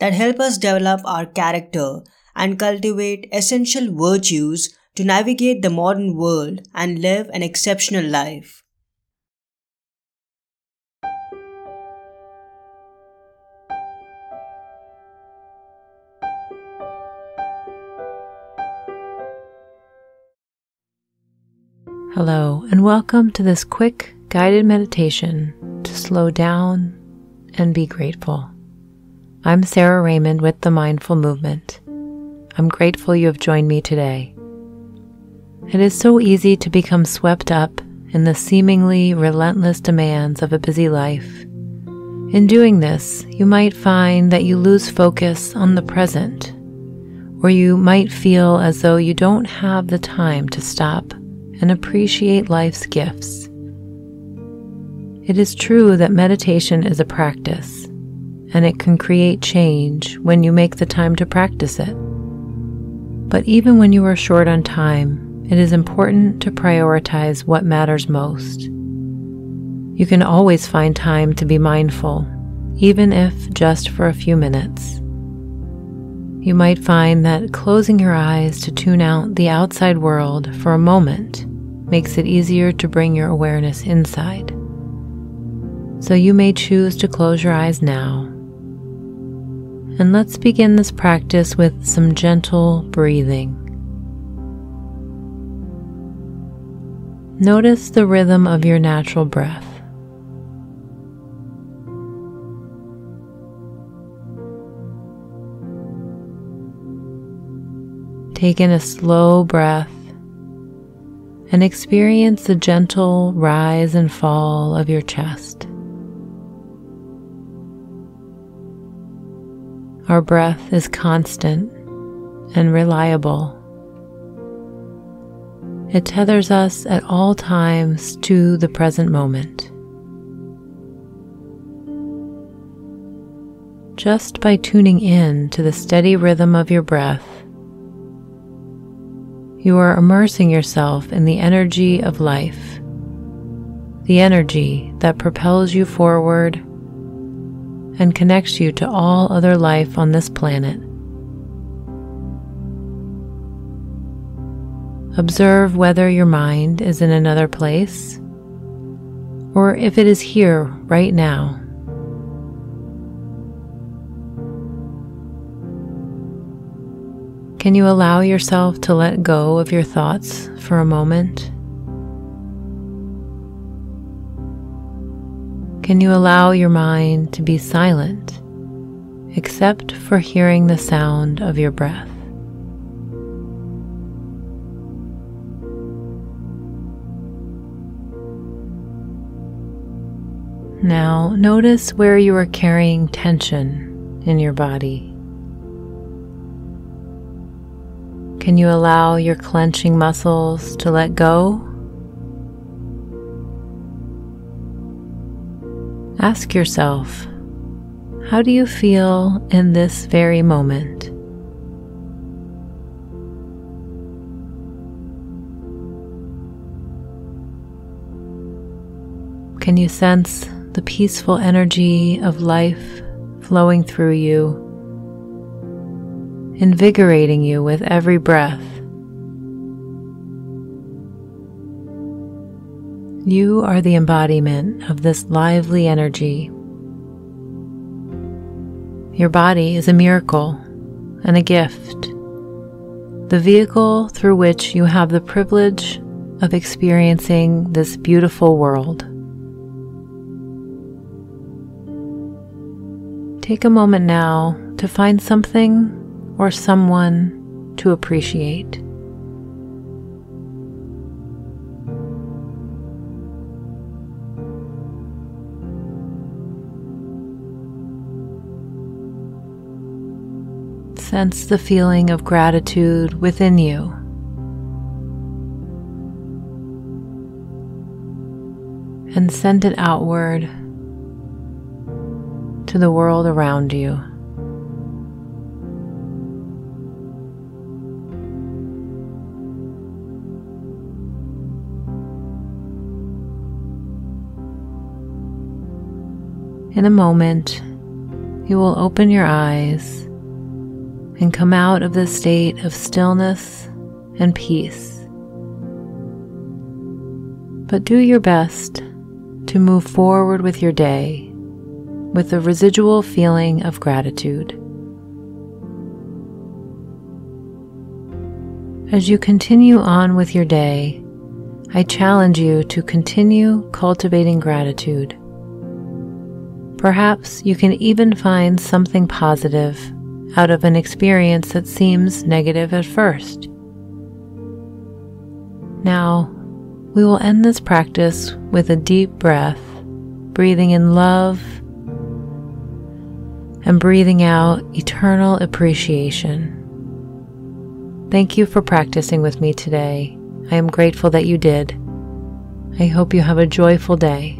that help us develop our character and cultivate essential virtues to navigate the modern world and live an exceptional life. Hello, and welcome to this quick guided meditation to slow down and be grateful. I'm Sarah Raymond with the Mindful Movement. I'm grateful you have joined me today. It is so easy to become swept up in the seemingly relentless demands of a busy life. In doing this, you might find that you lose focus on the present, or you might feel as though you don't have the time to stop and appreciate life's gifts. It is true that meditation is a practice and it can create change when you make the time to practice it. But even when you are short on time, it is important to prioritize what matters most. You can always find time to be mindful, even if just for a few minutes. You might find that closing your eyes to tune out the outside world for a moment makes it easier to bring your awareness inside. So you may choose to close your eyes now and let's begin this practice with some gentle breathing. Notice the rhythm of your natural breath. Take in a slow breath and experience the gentle rise and fall of your chest. Our breath is constant and reliable. It tethers us at all times to the present moment. Just by tuning in to the steady rhythm of your breath, you are immersing yourself in the energy of life, the energy that propels you forward and connects you to all other life on this planet. Observe whether your mind is in another place or if it is here right now. Can you allow yourself to let go of your thoughts for a moment? Can you allow your mind to be silent except for hearing the sound of your breath? Now, notice where you are carrying tension in your body. Can you allow your clenching muscles to let go Ask yourself, how do you feel in this very moment? Can you sense the peaceful energy of life flowing through you, invigorating you with every breath? You are the embodiment of this lively energy. Your body is a miracle and a gift, the vehicle through which you have the privilege of experiencing this beautiful world. Take a moment now to find something or someone to appreciate. Sense the feeling of gratitude within you. And send it outward to the world around you. In a moment, you will open your eyes and come out of this state of stillness and peace. But do your best to move forward with your day with a residual feeling of gratitude. As you continue on with your day, I challenge you to continue cultivating gratitude. Perhaps you can even find something positive out of an experience that seems negative at first. Now, we will end this practice with a deep breath, breathing in love and breathing out eternal appreciation. Thank you for practicing with me today. I am grateful that you did. I hope you have a joyful day.